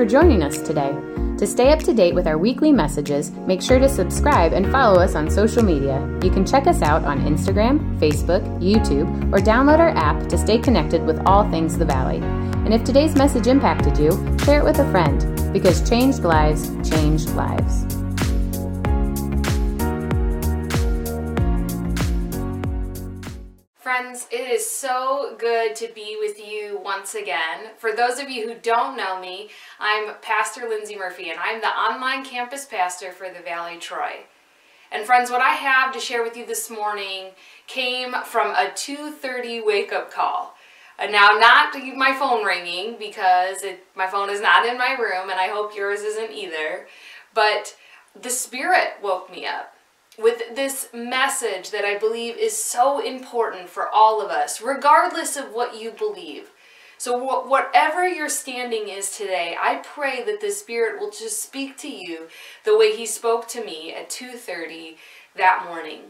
for joining us today. To stay up to date with our weekly messages, make sure to subscribe and follow us on social media. You can check us out on Instagram, Facebook, YouTube, or download our app to stay connected with all things the Valley. And if today's message impacted you, share it with a friend because changed lives change lives. Friends, it is so good to be with you once again. For those of you who don't know me, I'm Pastor Lindsey Murphey and I'm the online campus pastor for the Valley Troy. And friends, what I have to share with you this morning came from a 2.30 wake-up call. And now not my phone ringing because it, my phone is not in my room and I hope yours isn't either, but the Spirit woke me up with this message that I believe is so important for all of us, regardless of what you believe. So whatever your standing is today, I pray that the Spirit will just speak to you the way He spoke to me at 2.30 that morning.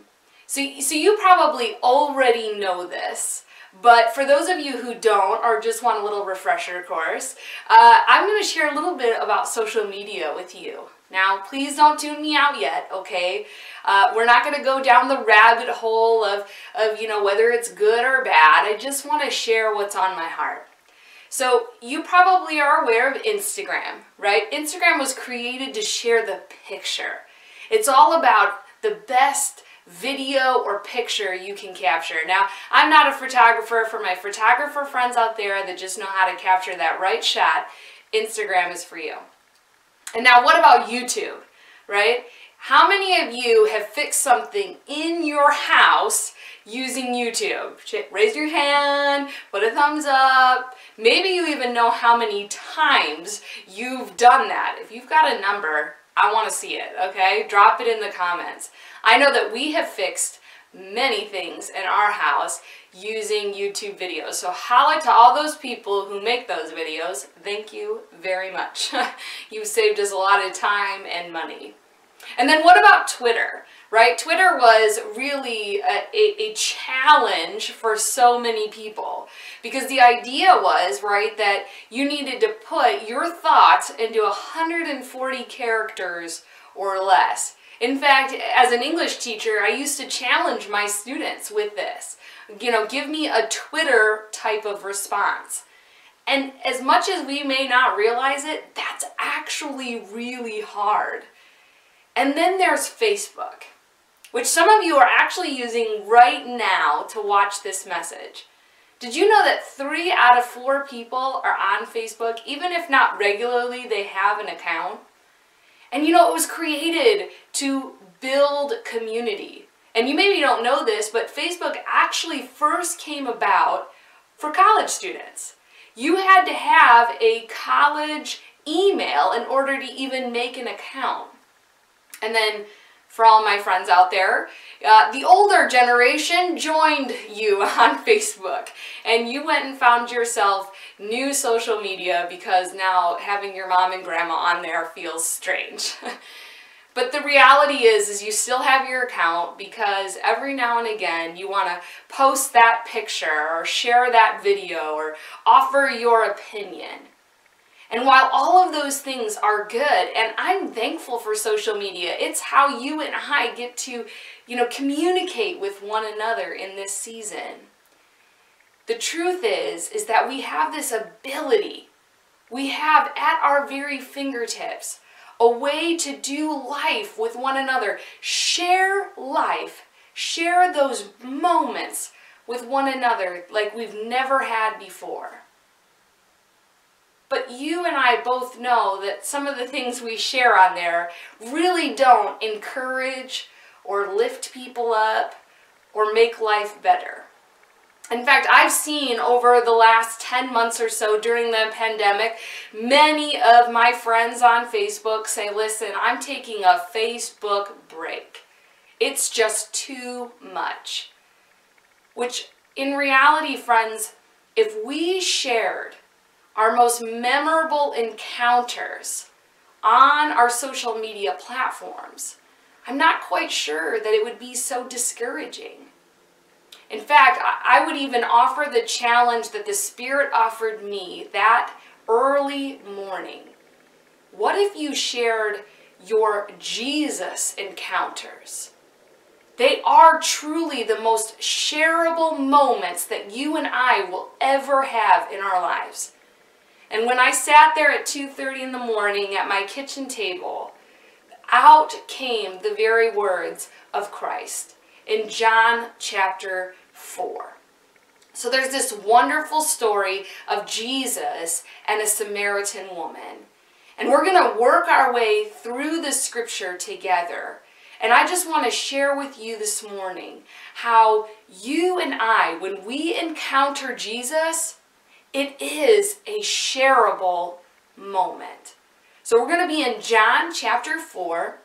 So, so you probably already know this, but for those of you who don't or just want a little refresher course, uh, I'm going to share a little bit about social media with you. Now, please don't tune me out yet, okay? Uh, we're not going to go down the rabbit hole of, of, you know, whether it's good or bad. I just want to share what's on my heart. So you probably are aware of Instagram, right? Instagram was created to share the picture. It's all about the best video or picture you can capture. Now, I'm not a photographer. For my photographer friends out there that just know how to capture that right shot, Instagram is for you. And now what about YouTube, right? How many of you have fixed something in your house using YouTube? Raise your hand, put a thumbs up. Maybe you even know how many times you've done that. If you've got a number, I want to see it, okay? Drop it in the comments. I know that we have fixed many things in our house using YouTube videos. So holla to all those people who make those videos. Thank you very much. you saved us a lot of time and money. And then what about Twitter? Right? Twitter was really a, a, a, challenge for so many people because the idea was, right, that you needed to put your thoughts into 140 characters or less. In fact, as an English teacher, I used to challenge my students with this. You know, give me a Twitter type of response. And as much as we may not realize it, that's actually really hard. And then there's Facebook, which some of you are actually using right now to watch this message. Did you know that three out of four people are on Facebook, even if not regularly, they have an account? And you know, it was created to build community. And you maybe don't know this, but Facebook actually first came about for college students. You had to have a college email in order to even make an account. And then for all my friends out there, uh, the older generation joined you on Facebook and you went and found yourself new social media because now having your mom and grandma on there feels strange. But the reality is, is you still have your account because every now and again you want to post that picture or share that video or offer your opinion. And while all of those things are good, and I'm thankful for social media, it's how you and I get to, you know, communicate with one another in this season. The truth is, is that we have this ability, we have at our very fingertips, a way to do life with one another. Share life, share those moments with one another like we've never had before. But you and I both know that some of the things we share on there really don't encourage or lift people up or make life better. In fact, I've seen over the last 10 months or so during the pandemic, many of my friends on Facebook say, listen, I'm taking a Facebook break. It's just too much. Which in reality, friends, if we shared our most memorable encounters on our social media platforms, I'm not quite sure that it would be so discouraging. In fact, I would even offer the challenge that the Spirit offered me that early morning what if you shared your Jesus encounters? They are truly the most shareable moments that you and I will ever have in our lives. And when I sat there at 2:30 in the morning at my kitchen table, out came the very words of Christ in John chapter 4. So there's this wonderful story of Jesus and a Samaritan woman. And we're going to work our way through the scripture together. And I just want to share with you this morning how you and I, when we encounter Jesus, it is a shareable moment. So we're going to be in John chapter 4.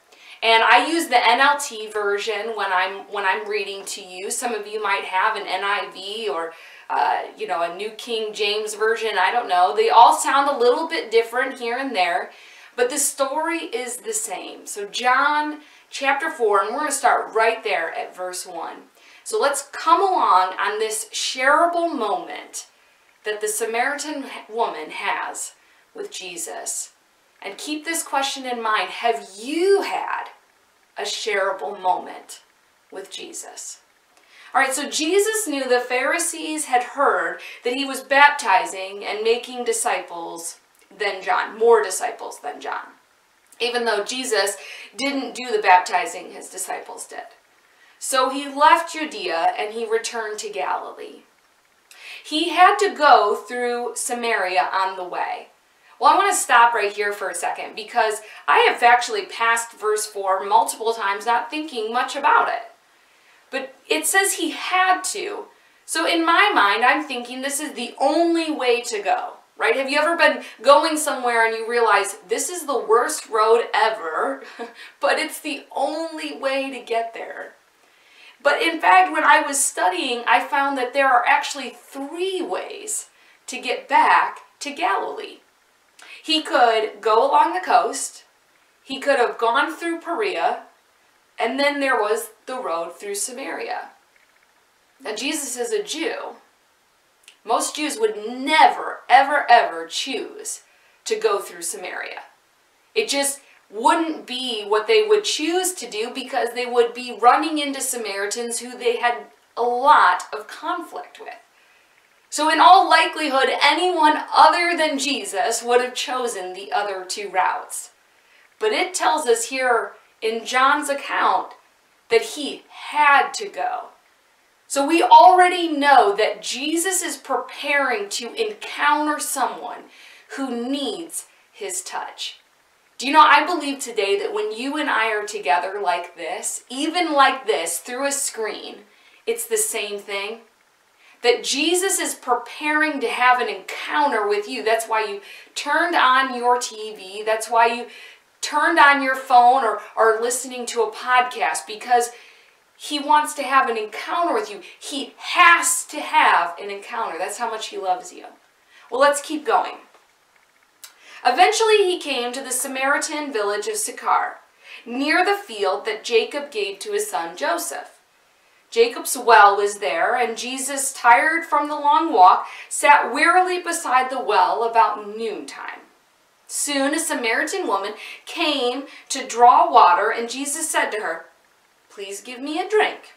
And I use the NLT version when I'm when I'm reading to you. Some of you might have an NIV or uh, you know a New King James version. I don't know. They all sound a little bit different here and there, but the story is the same. So John chapter 4, and we're going to start right there at verse 1. So let's come along on this shareable moment that the Samaritan woman has with Jesus. And keep this question in mind. Have you had a shareable moment with Jesus? All right, so Jesus knew the Pharisees had heard that he was baptizing and making disciples than John, more disciples than John even though Jesus didn't do the baptizing his disciples did. So he left Judea and he returned to Galilee. He had to go through Samaria on the way. Well, I want to stop right here for a second because I have actually passed verse 4 multiple times not thinking much about it. But it says he had to. So in my mind, I'm thinking this is the only way to go right? Have you ever been going somewhere and you realize this is the worst road ever, but it's the only way to get there? But in fact, when I was studying, I found that there are actually three ways to get back to Galilee. He could go along the coast, he could have gone through Perea, and then there was the road through Samaria. Now, Jesus is a Jew, most Jews would never, ever, ever choose to go through Samaria. It just wouldn't be what they would choose to do because they would be running into Samaritans who they had a lot of conflict with. So in all likelihood, anyone other than Jesus would have chosen the other two routes. But it tells us here in John's account that he had to go. So we already know that Jesus is preparing to encounter someone who needs his touch. Do you know, I believe today that when you and I are together like this, even like this, through a screen, it's the same thing. That Jesus is preparing to have an encounter with you. That's why you turned on your TV. That's why you turned on your phone or are listening to a podcast because he wants to have an encounter with you. He has to have an encounter. That's how much he loves you. Well, let's keep going. Eventually, he came to the Samaritan village of Sychar, near the field that Jacob gave to his son Joseph. Jacob's well was there, and Jesus, tired from the long walk, sat wearily beside the well about noontime. Soon a Samaritan woman came to draw water, and Jesus said to her, Please give me a drink.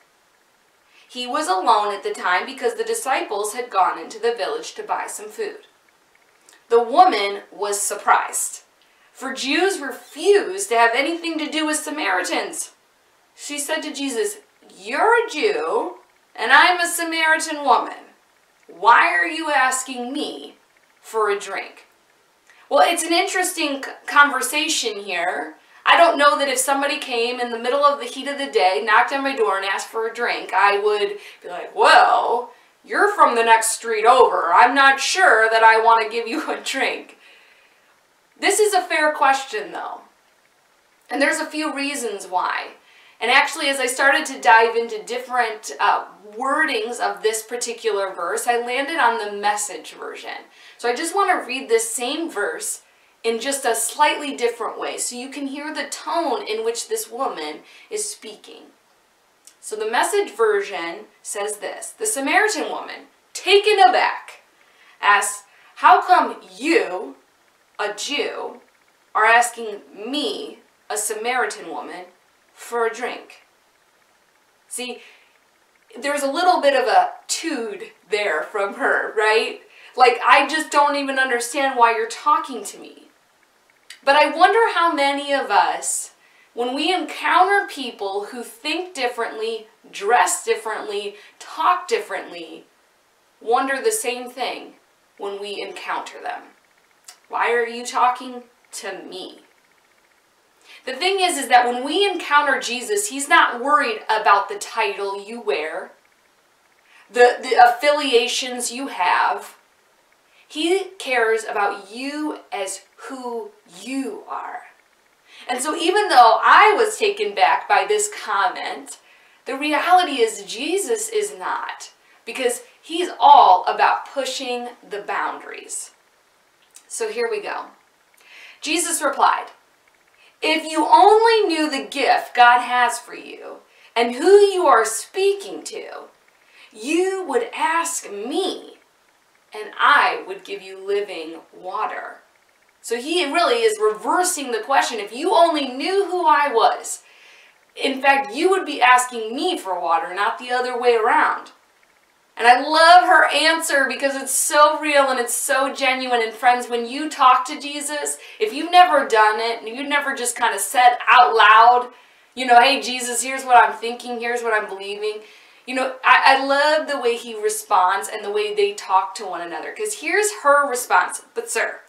He was alone at the time because the disciples had gone into the village to buy some food. The woman was surprised, for Jews refused to have anything to do with Samaritans. She said to Jesus, You're a Jew, and I'm a Samaritan woman. Why are you asking me for a drink? Well, it's an interesting conversation here I don't know that if somebody came in the middle of the heat of the day, knocked on my door and asked for a drink, I would be like, well, you're from the next street over. I'm not sure that I want to give you a drink. This is a fair question though. And there's a few reasons why. And actually, as I started to dive into different uh, wordings of this particular verse, I landed on the message version. So I just want to read this same verse in just a slightly different way so you can hear the tone in which this woman is speaking. So the message version says this The Samaritan woman, taken aback, asks, How come you, a Jew, are asking me, a Samaritan woman, for a drink. See, there's a little bit of a tood there from her, right? Like, I just don't even understand why you're talking to me. But I wonder how many of us, when we encounter people who think differently, dress differently, talk differently, wonder the same thing when we encounter them. Why are you talking to me? The thing is, is that when we encounter Jesus, he's not worried about the title you wear, the, the affiliations you have. He cares about you as who you are. And so even though I was taken back by this comment, the reality is Jesus is not because he's all about pushing the boundaries. So here we go. Jesus replied, If you only knew the gift God has for you and who you are speaking to, you would ask me, and I would give you living water. So he really is reversing the question. If you only knew who I was, in fact, you would be asking me for water, not the other way around. And I love her answer because it's so real and it's so genuine. And friends, when you talk to Jesus, if you've never done it and you've never just kind of said out loud, you know, hey, Jesus, here's what I'm thinking, here's what I'm believing. You know, I, I love the way he responds and the way they talk to one another. Because here's her response. But, sir,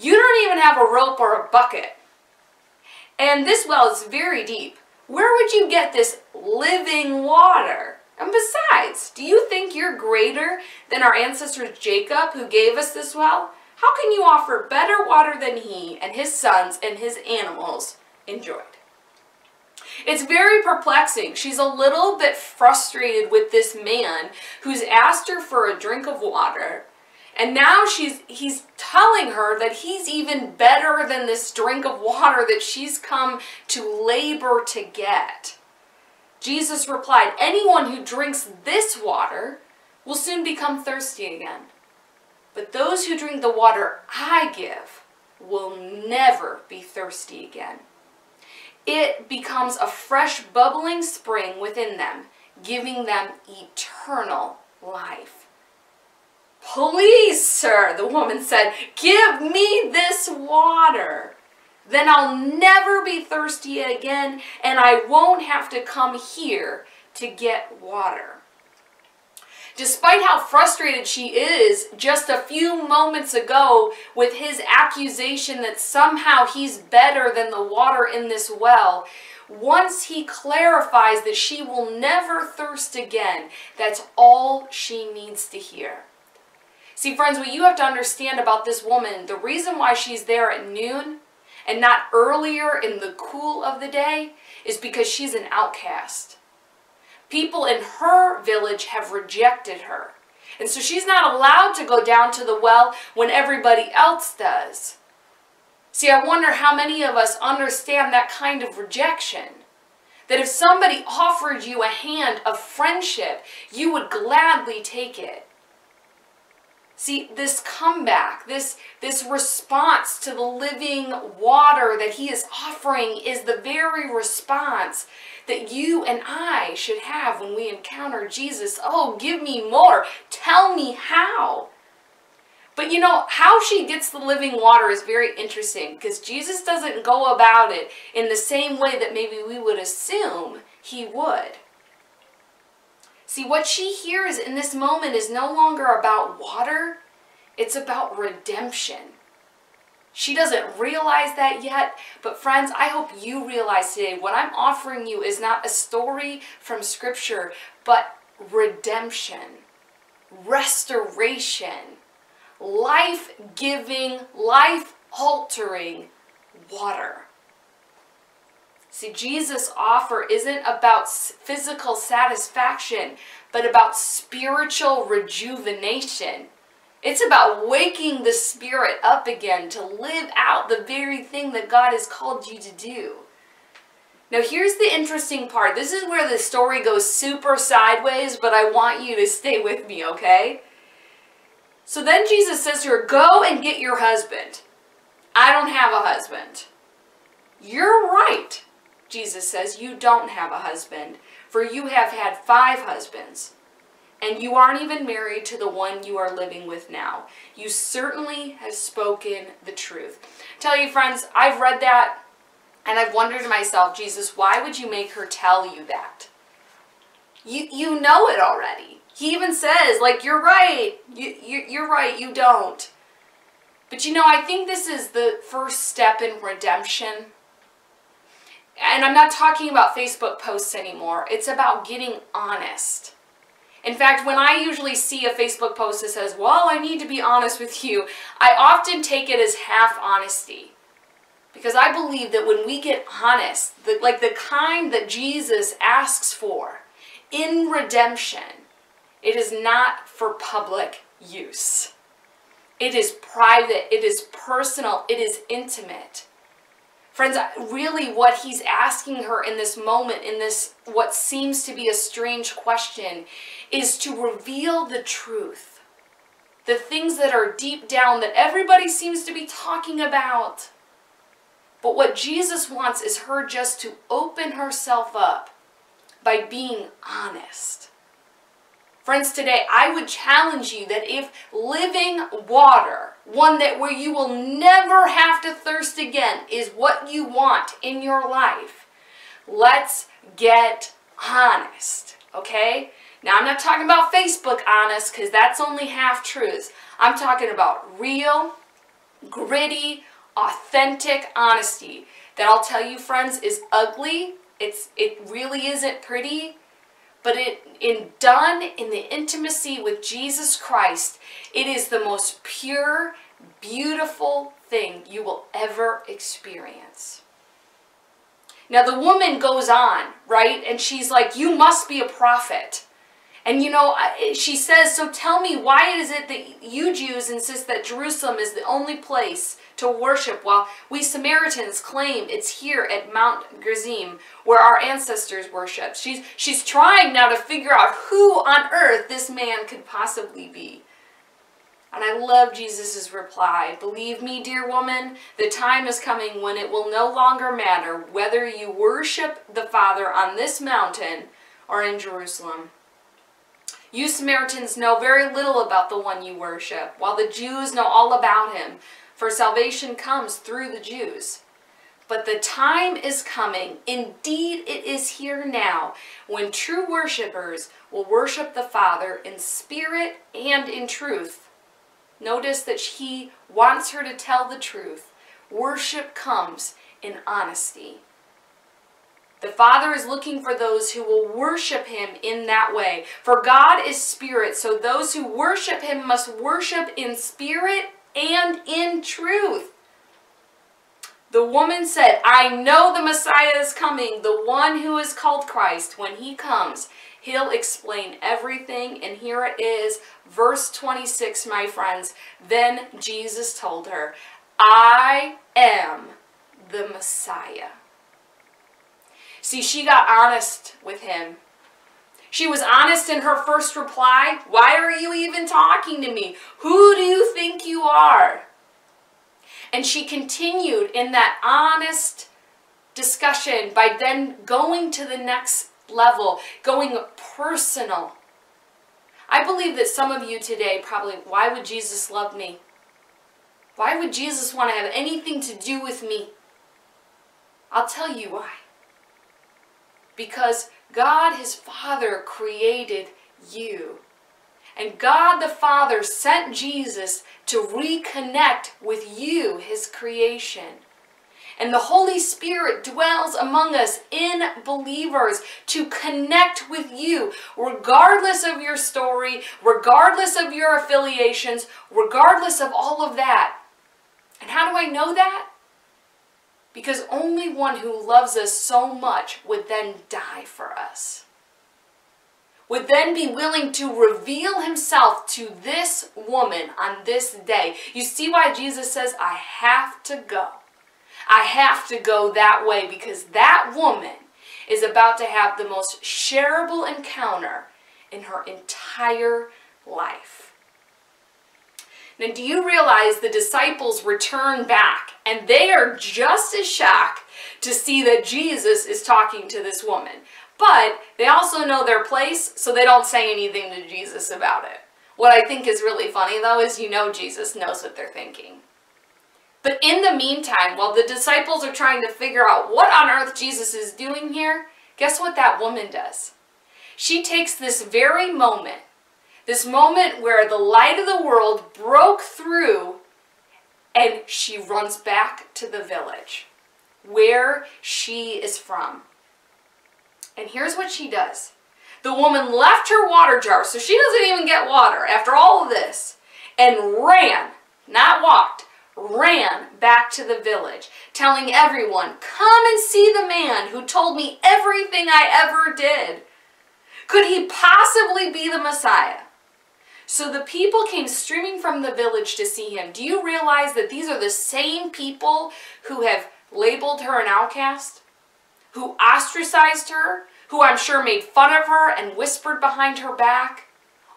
you don't even have a rope or a bucket. And this well is very deep. Where would you get this living water? And besides, do you think you're greater than our ancestor Jacob who gave us this well? How can you offer better water than he and his sons and his animals enjoyed? It's very perplexing. She's a little bit frustrated with this man who's asked her for a drink of water. And now she's he's telling her that he's even better than this drink of water that she's come to labor to get. Jesus replied, Anyone who drinks this water will soon become thirsty again. But those who drink the water I give will never be thirsty again. It becomes a fresh, bubbling spring within them, giving them eternal life. Please, sir, the woman said, give me this water. Then I'll never be thirsty again, and I won't have to come here to get water. Despite how frustrated she is just a few moments ago with his accusation that somehow he's better than the water in this well, once he clarifies that she will never thirst again, that's all she needs to hear. See, friends, what you have to understand about this woman, the reason why she's there at noon and not earlier in the cool of the day is because she's an outcast. People in her village have rejected her. And so she's not allowed to go down to the well when everybody else does. See, I wonder how many of us understand that kind of rejection. That if somebody offered you a hand of friendship, you would gladly take it. See, this comeback, this, this response to the living water that he is offering is the very response that you and I should have when we encounter Jesus. Oh, give me more. Tell me how. But you know, how she gets the living water is very interesting because Jesus doesn't go about it in the same way that maybe we would assume he would. See, what she hears in this moment is no longer about water, it's about redemption. She doesn't realize that yet, but friends, I hope you realize today what I'm offering you is not a story from Scripture, but redemption, restoration, life giving, life altering water. See, Jesus' offer isn't about physical satisfaction, but about spiritual rejuvenation. It's about waking the spirit up again to live out the very thing that God has called you to do. Now, here's the interesting part. This is where the story goes super sideways, but I want you to stay with me, okay? So then Jesus says to her, Go and get your husband. I don't have a husband. You're right, Jesus says. You don't have a husband, for you have had five husbands, and you aren't even married to the one you are living with now. You certainly have spoken the truth. Tell you, friends, I've read that and I've wondered to myself, Jesus, why would you make her tell you that? You, you know it already. He even says, like, you're right. You, you, you're right. You don't. But you know, I think this is the first step in redemption. And I'm not talking about Facebook posts anymore. It's about getting honest. In fact, when I usually see a Facebook post that says, well, I need to be honest with you, I often take it as half honesty. Because I believe that when we get honest, the, like the kind that Jesus asks for in redemption, it is not for public use. It is private, it is personal, it is intimate. Friends, really what he's asking her in this moment, in this what seems to be a strange question, is to reveal the truth. The things that are deep down that everybody seems to be talking about. But what Jesus wants is her just to open herself up by being honest. Friends, today I would challenge you that if living water, one that where you will never have to thirst again, is what you want in your life, let's get honest, okay? Now I'm not talking about Facebook honest because that's only half truths. I'm talking about real, gritty, authentic honesty that I'll tell you friends is ugly. It's it really isn't pretty but it, in done in the intimacy with Jesus Christ, it is the most pure, beautiful thing you will ever experience. Now the woman goes on, right? And she's like, you must be a prophet. And you know, she says, so tell me, why is it that you Jews insist that Jerusalem is the only place to worship while we Samaritans claim it's here at Mount Gerizim where our ancestors worshiped? She's, she's trying now to figure out who on earth this man could possibly be. And I love Jesus' reply. Believe me, dear woman, the time is coming when it will no longer matter whether you worship the Father on this mountain or in Jerusalem. You Samaritans know very little about the one you worship, while the Jews know all about him, for salvation comes through the Jews. But the time is coming, indeed it is here now, when true worshippers will worship the Father in spirit and in truth. Notice that he wants her to tell the truth. Worship comes in honesty. The Father is looking for those who will worship Him in that way. For God is spirit, so those who worship Him must worship in spirit and in truth. The woman said, I know the Messiah is coming, the one who is called Christ. When he comes, he'll explain everything. And here it is, verse 26, my friends. Then Jesus told her, I am the Messiah. See, she got honest with him. She was honest in her first reply. Why are you even talking to me? Who do you think you are? And she continued in that honest discussion by then going to the next level, going personal. I believe that some of you today probably, why would Jesus love me? Why would Jesus want to have anything to do with me? I'll tell you why. Because God, his Father, created you. And God the Father sent Jesus to reconnect with you, his creation. And the Holy Spirit dwells among us in believers to connect with you, regardless of your story, regardless of your affiliations, regardless of all of that. And how do I know that? Because only one who loves us so much would then die for us. Would then be willing to reveal himself to this woman on this day. You see why Jesus says, I have to go. I have to go that way because that woman is about to have the most shareable encounter in her entire life. Now, do you realize the disciples return back and they are just as shocked to see that Jesus is talking to this woman? But they also know their place, so they don't say anything to Jesus about it. What I think is really funny, though, is you know Jesus knows what they're thinking. But in the meantime, while the disciples are trying to figure out what on earth Jesus is doing here, guess what that woman does? She takes this very moment, this moment where the light of the world broke through, and she runs back to the village where she is from. And here's what she does. The woman left her water jar, so she doesn't even get water after all of this, and ran, not walked, ran back to the village, telling everyone, Come and see the man who told me everything I ever did. Could he possibly be the Messiah? So the people came streaming from the village to see him. Do you realize that these are the same people who have labeled her an outcast? Who ostracized her? Who I'm sure made fun of her and whispered behind her back?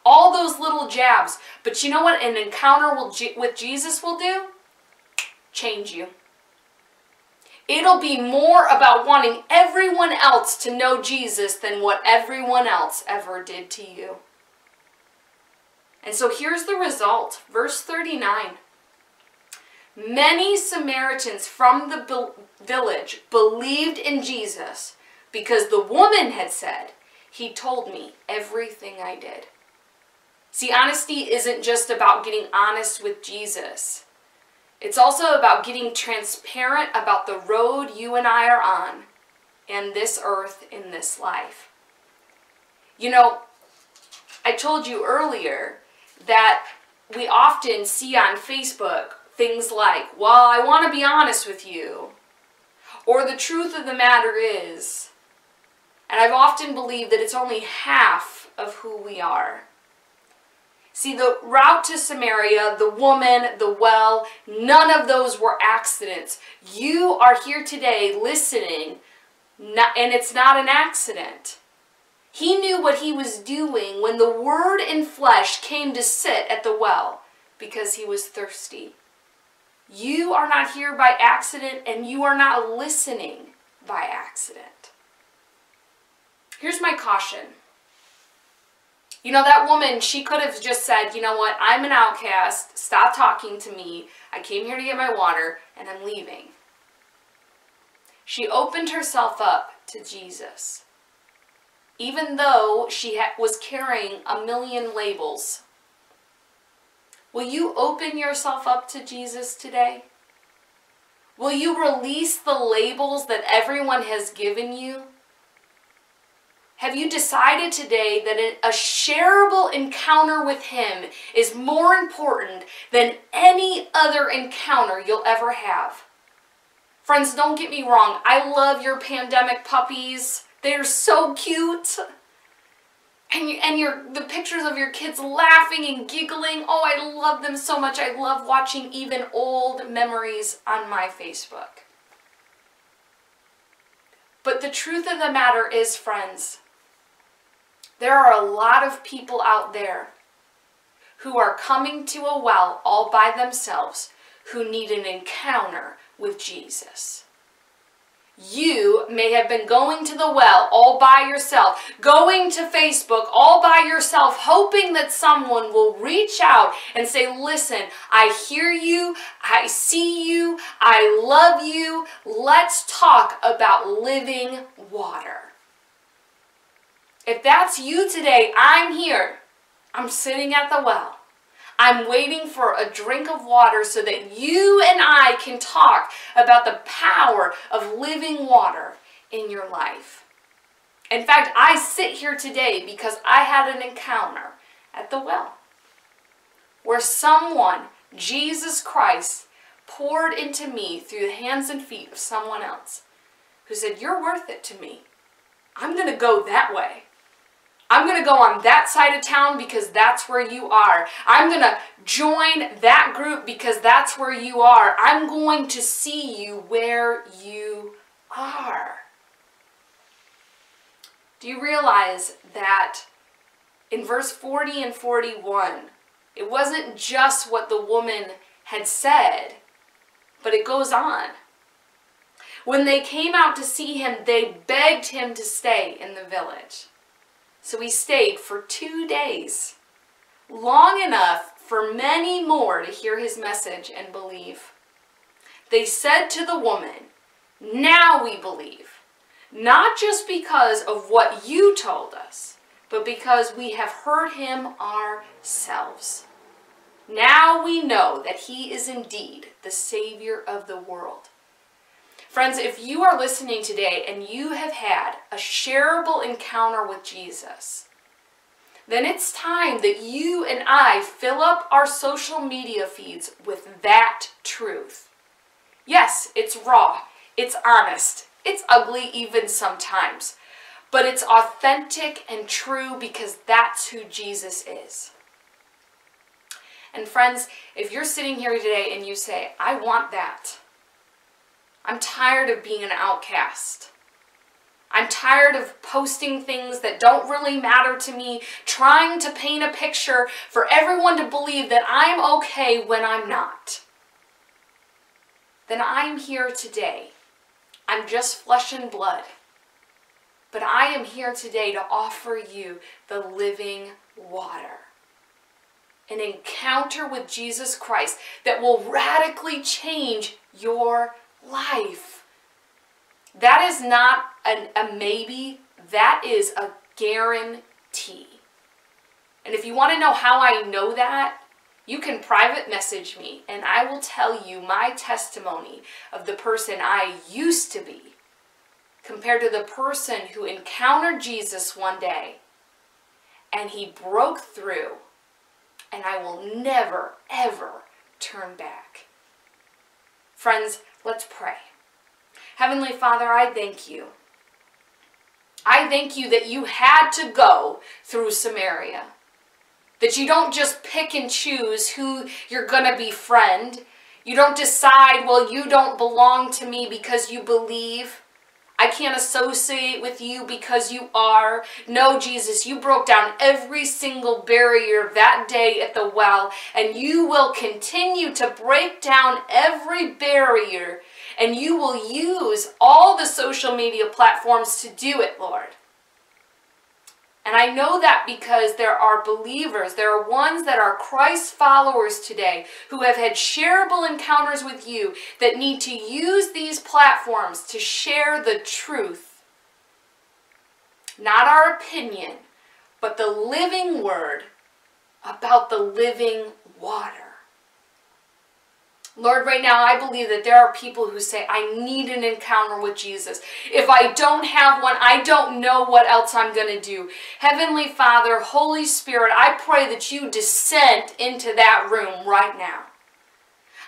All those little jabs. But you know what an encounter with Jesus will do? change you. It'll be more about wanting everyone else to know Jesus than what everyone else ever did to you. And so here's the result. Verse 39. Many Samaritans from the village believed in Jesus because the woman had said, He told me everything I did. See, honesty isn't just about getting honest with Jesus. It's also about getting transparent about the road you and I are on and this earth in this life. You know, I told you earlier that we often see on Facebook things like, well, I want to be honest with you, or the truth of the matter is, and I've often believed that it's only half of who we are. See, the route to Samaria, the woman, the well, none of those were accidents. You are here today listening, and it's not an accident. He knew what he was doing when the Word in flesh came to sit at the well because he was thirsty. You are not here by accident, and you are not listening by accident. Here's my caution. You know, that woman, she could have just said, you know what, I'm an outcast, stop talking to me, I came here to get my water, and I'm leaving. She opened herself up to Jesus, even though she was carrying a million labels. Will you open yourself up to Jesus today? Will you release the labels that everyone has given you? Have you decided today that a shareable encounter with Him is more important than any other encounter you'll ever have? Friends, don't get me wrong. I love your pandemic puppies. They're so cute. And, you, and your, the pictures of your kids laughing and giggling. Oh, I love them so much. I love watching even old memories on my Facebook. But the truth of the matter is, friends, there are a lot of people out there who are coming to a well all by themselves who need an encounter with Jesus. You may have been going to the well all by yourself, going to Facebook all by yourself, hoping that someone will reach out and say, Listen, I hear you, I see you, I love you, let's talk about living water. If that's you today, I'm here. I'm sitting at the well. I'm waiting for a drink of water so that you and I can talk about the power of living water in your life. In fact, I sit here today because I had an encounter at the well where someone, Jesus Christ, poured into me through the hands and feet of someone else who said, You're worth it to me. I'm going to go that way. I'm going to go on that side of town because that's where you are. I'm going to join that group because that's where you are. I'm going to see you where you are. Do you realize that in verse 40 and 41, It wasn't just what the woman had said, but it goes on. When they came out to see him, they begged him to stay in the village. So he stayed for two days, long enough for many more to hear his message and believe. They said to the woman, Now we believe, not just because of what you told us, but because we have heard him ourselves. Now we know that he is indeed the Savior of the world. Friends, if you are listening today and you have had a shareable encounter with Jesus, then it's time that you and I fill up our social media feeds with that truth. Yes, it's raw, it's honest, it's ugly even sometimes, but it's authentic and true because that's who Jesus is. And friends, if you're sitting here today and you say, I want that, I'm tired of being an outcast. I'm tired of posting things that don't really matter to me, trying to paint a picture for everyone to believe that I'm okay when I'm not. Then I'm here today. I'm just flesh and blood. But I am here today to offer you the living water. An encounter with Jesus Christ that will radically change your life. That is not an, a maybe, that is a guarantee. And if you want to know how I know that, you can private message me and I will tell you my testimony of the person I used to be compared to the person who encountered Jesus one day and he broke through and I will never, ever turn back. Friends, let's pray. Heavenly Father, I thank you. I thank you that you had to go through Samaria. That you don't just pick and choose who you're going to befriend. You don't decide, well, you don't belong to me because you believe. I can't associate with you because you are. No, Jesus, you broke down every single barrier that day at the well, and you will continue to break down every barrier, and you will use all the social media platforms to do it, Lord. And I know that because there are believers, there are ones that are Christ followers today who have had shareable encounters with you that need to use these platforms to share the truth. Not our opinion, but the living word about the living water. Lord, right now I believe that there are people who say, I need an encounter with Jesus. If I don't have one, I don't know what else I'm going to do. Heavenly Father, Holy Spirit, I pray that you descend into that room right now.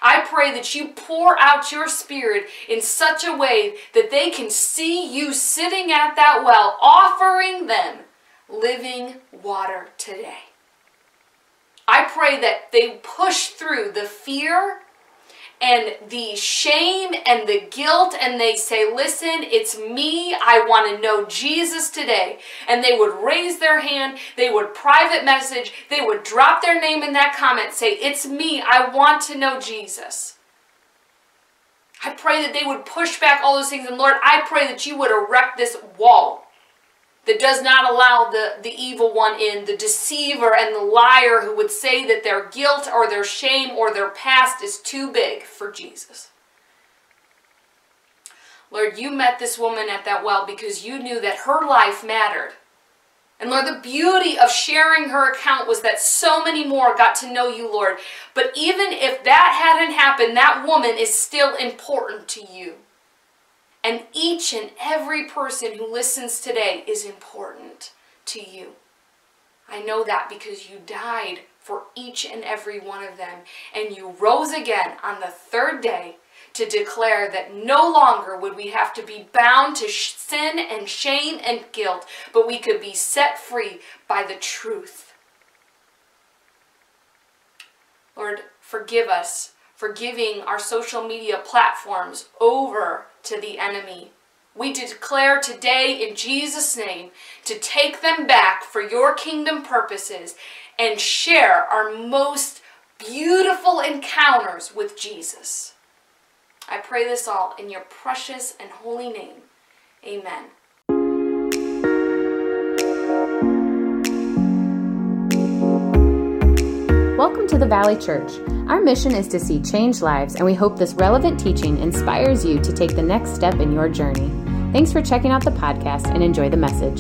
I pray that you pour out your spirit in such a way that they can see you sitting at that well, offering them living water today. I pray that they push through the fear and the shame and the guilt and they say, listen, it's me. I want to know Jesus today. And they would raise their hand. They would private message. They would drop their name in that comment. Say, it's me. I want to know Jesus. I pray that they would push back all those things. And Lord, I pray that you would erect this wall that does not allow the, the evil one in, the deceiver and the liar who would say that their guilt or their shame or their past is too big for Jesus. Lord, you met this woman at that well because you knew that her life mattered. And Lord, the beauty of sharing her account was that so many more got to know you, Lord. But even if that hadn't happened, that woman is still important to you. And each and every person who listens today is important to you. I know that because you died for each and every one of them. And you rose again on the third day to declare that no longer would we have to be bound to sin and shame and guilt, but we could be set free by the truth. Lord, forgive us for giving our social media platforms over to the enemy. We declare today in Jesus' name to take them back for your kingdom purposes and share our most beautiful encounters with Jesus. I pray this all in your precious and holy name. Amen. Welcome to the Valley Church. Our mission is to see changed lives, and we hope this relevant teaching inspires you to take the next step in your journey. Thanks for checking out the podcast and enjoy the message.